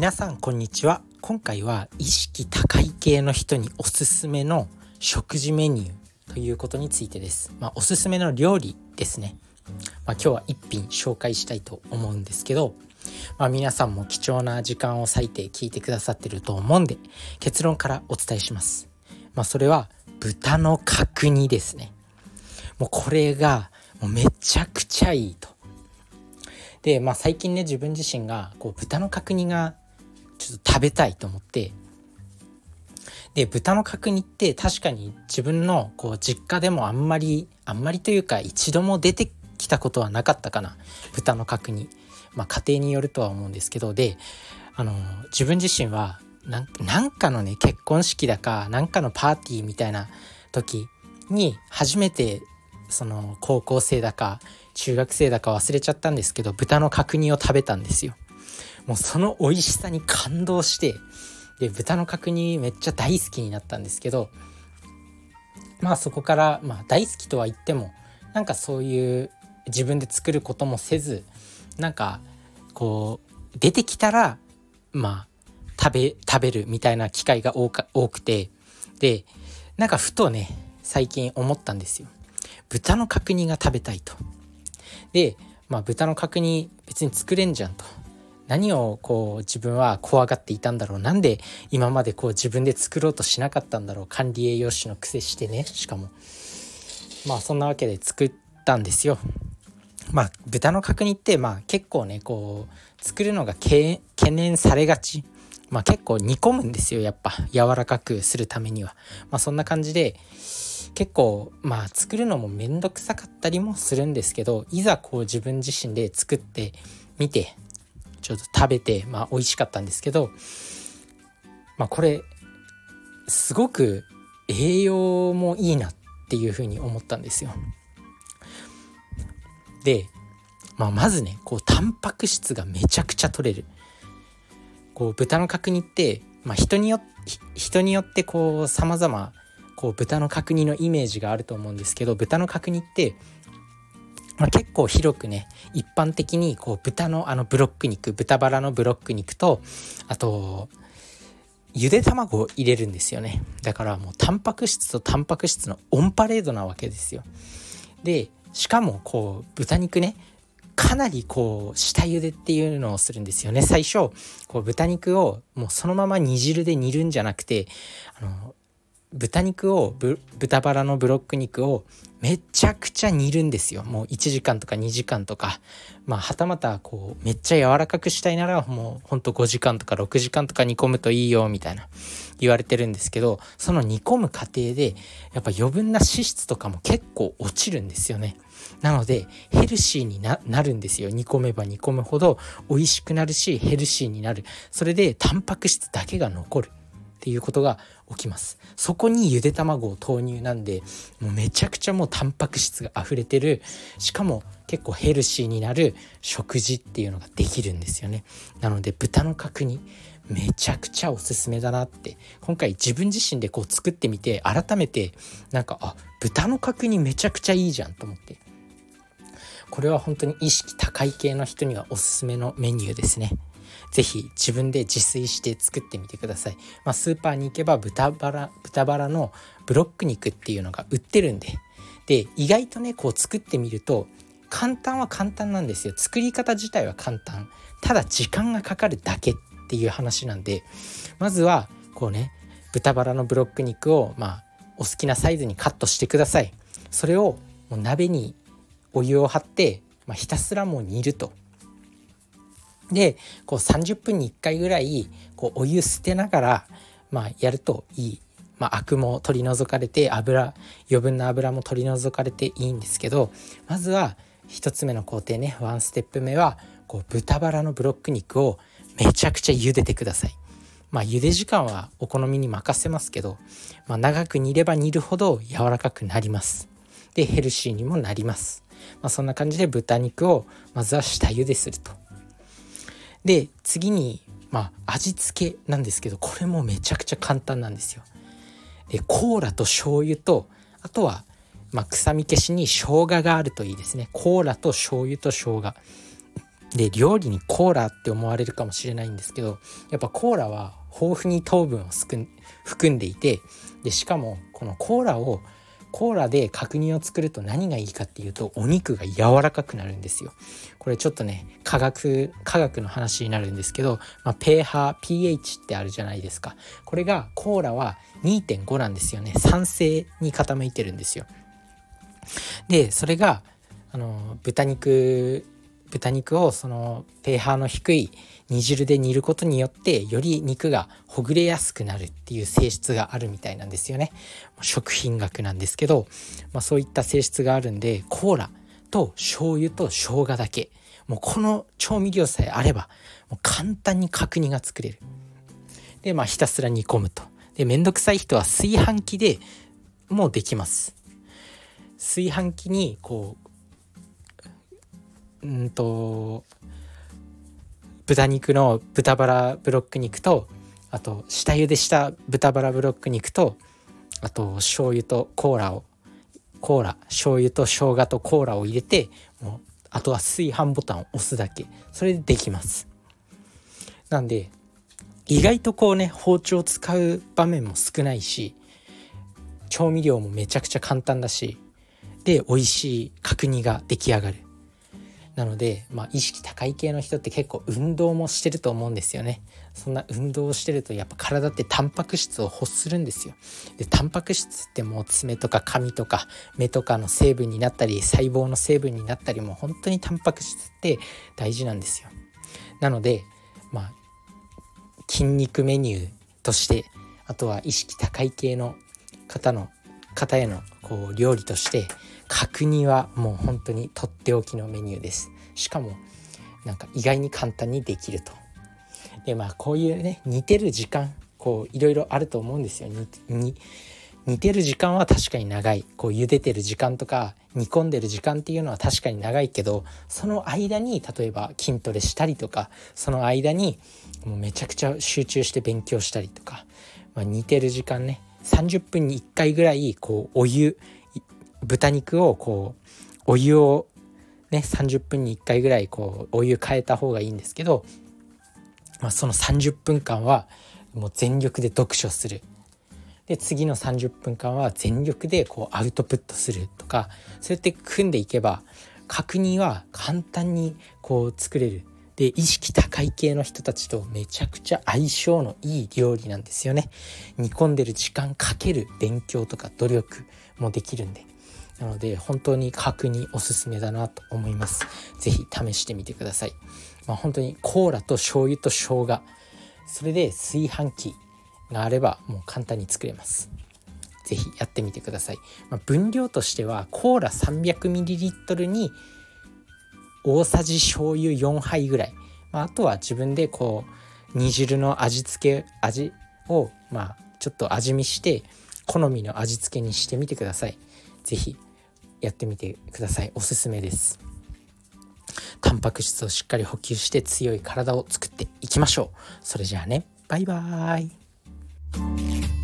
皆さんこんにちは。今回は意識高い系の人におすすめの食事メニューということについてです。まあ、おすすめの料理ですね。まあ、今日は一品紹介したいと思うんですけどまあ、皆さんも貴重な時間を割いて聞いてくださってると思うんで結論からお伝えします。まあ、それは豚の角煮ですね。もうこれがもうめちゃくちゃいいと。で、まあ、最近ね自分自身がこう豚の角煮がょっと食べたいと思って。で豚の角煮って確かに自分のこう実家でもあんまりあんまりというか一度も出てきたことはなかったかな。豚の角煮。まあ家庭によるとは思うんですけど。であの自分自身はなんかのね結婚式だかなんかのパーティーみたいな時に初めてその高校生だか中学生だか忘れちゃったんですけど豚の角煮を食べたんですよ。もうその美味しさに感動してで豚の角煮めっちゃ大好きになったんですけどまあそこからまあ大好きとは言ってもなんかそういう自分で作ることもせずなんかこう出てきたらまあ食べ食べるみたいな機会が多くてでなんかふとね最近思ったんですよ豚の角煮が食べたいとで、まあ、豚の角煮別に作れんじゃんと。何をこう自分は怖がっていたんだろうなんで今までこう自分で作ろうとしなかったんだろう管理栄養士の癖してねしかも。まあそんなわけで作ったんですよ。まあ豚の角煮ってまあ結構ねこう作るのが懸念されがち。まあ結構煮込むんですよやっぱ。柔らかくするためには。まあそんな感じで結構まあ作るのもめんどくさかったりもするんですけどいざこう自分自身で作ってみてちょっと食べてまあ美味しかったんですけどまあこれすごく栄養もいいなっていうふうに思ったんですよ。で、まあ、まずねこうタンパク質がめちゃくちゃ取れる。こう豚の角煮って、まあ、人によ人によってこう様々こう豚の角煮のイメージがあると思うんですけど豚の角煮って、まあ、結構広くね一般的にこう豚のあのブロック肉豚バラのブロック肉とあとゆで卵を入れるんですよね。だからもうタンパク質とタンパク質のオンパレードなわけですよ。でしかもこう豚肉ねかなりこう下茹でっていうのをするんですよね。最初こう豚肉をもうそのまま煮汁で煮るんじゃなくてあの豚肉を豚バラのブロック肉をめちゃくちゃ煮るんですよ。もう1時間とか2時間とか。まあはたまたこうめっちゃ柔らかくしたいならもうほんと5時間とか6時間とか煮込むといいよみたいな言われてるんですけどその煮込む過程でやっぱ余分な脂質とかも結構落ちるんですよね。なのでヘルシーになるんですよ。煮込めば煮込むほど美味しくなるしヘルシーになる。それでタンパク質だけが残る。っていうことが起きます。そこにゆで卵を投入なんでもうめちゃくちゃもうタンパク質が溢れてるしかも結構ヘルシーになる食事っていうのができるんですよね。なので豚の角煮めちゃくちゃおすすめだなって。今回自分自身でこう作ってみて改めてなんかあ豚の角煮めちゃくちゃいいじゃんと思って。これは本当に意識高い系の人にはおすすめのメニューですね。是非自分で自炊して作ってみてください。まあ、スーパーに行けば豚バラ豚バラのブロック肉っていうのが売ってるんで。で意外とねこう作ってみると簡単は簡単なんですよ。作り方自体は簡単。ただ時間がかかるだけっていう話なんで。まずはこうね豚バラのブロック肉をまあお好きなサイズにカットしてください。それをもう鍋にお湯を張って、まあ、ひたすらもう煮ると。でこう30分に1回ぐらいこうお湯捨てながら、まあ、やるといい、まあ、アクも取り除かれて油余分な油も取り除かれていいんですけどまずは1つ目の工程ねワンステップ目はこう豚バラのブロック肉をめちゃくちゃ茹でてください。まあ茹で時間はお好みに任せますけど、まあ、長く煮れば煮るほど柔らかくなります。でヘルシーにもなります。まあ、そんな感じで豚肉をまずは下茹ですると。で次にまあ味付けなんですけどこれもめちゃくちゃ簡単なんですよ。でコーラと醤油とあとは、まあ、臭み消しに生姜があるといいですね。コーラと醤油と生姜。で料理にコーラって思われるかもしれないんですけどやっぱコーラは豊富に糖分を含んでいてでしかもこのコーラをコーラで角煮を作ると何がいいかっていうとお肉が柔らかくなるんですよ。これちょっとね科学科学の話になるんですけど、まあ、ペーハー pH ってあるじゃないですかこれがコーラは2.5なんですよね酸性に傾いてるんですよ。でそれがあの豚肉豚肉をそのペーハーの低い煮汁で煮ることによってより肉がほぐれやすくなるっていう性質があるみたいなんですよね。食品学なんですけど、まあ、そういった性質があるんでコーラと醤油と生姜だけ。もうこの調味料さえあればもう簡単に角煮が作れる。でまあひたすら煮込むと。でめんどくさい人は炊飯器でもうできます。炊飯器にこううんと豚肉の豚バラブロック肉とあと下茹でした豚バラブロック肉とあと醤油とコーラをコーラ醤油と生姜とコーラを入れてもうあとは炊飯ボタンを押すだけ。それでできます。なんで意外とこうね包丁を使う場面も少ないし調味料もめちゃくちゃ簡単だしで美味しい角煮が出来上がる。なので、まあ、意識高い系の人って結構運動もしてると思うんですよね。そんな運動をしてるとやっぱ体ってタンパク質を欲するんですよ。でタンパク質ってもう爪とか髪とか目とかの成分になったり細胞の成分になったりも本当にタンパク質って大事なんですよ。なのでまあ筋肉メニューとしてあとは意識高い系の方の方へのこう料理として角煮はもう本当にとっておきのメニューです。しかもなんか意外に簡単にできると。でまあこういうね似てる時間こういろいろあると思うんですよ。に似てる時間は確かに長い。こう茹でてる時間とか煮込んでる時間っていうのは確かに長いけどその間に例えば筋トレしたりとかその間にもうめちゃくちゃ集中して勉強したりとか、まあ、似てる時間ね30分に1回ぐらいこうお湯豚肉をこうお湯をね30分に1回ぐらいこうお湯変えた方がいいんですけど、まあ、その30分間はもう全力で読書する。で次の30分間は全力でこうアウトプットするとかそうやって組んでいけば確認は簡単にこう作れる。で意識高い系の人たちとめちゃくちゃ相性のいい料理なんですよね。煮込んでる時間かける勉強とか努力もできるんで。なので本当に角煮おすすめだなと思います。是非試してみてください。まあ、本当にコーラと醤油と生姜それで炊飯器があればもう簡単に作れます。是非やってみてください。まあ、分量としてはコーラ 300ml に大さじ醤油4杯ぐらい、まあ、あとは自分でこう煮汁の味付け味をまあちょっと味見して好みの味付けにしてみてください。是非やってみてください。おすすめです。タンパク質をしっかり補給して強い体を作っていきましょう。それじゃあね。バイバーイ。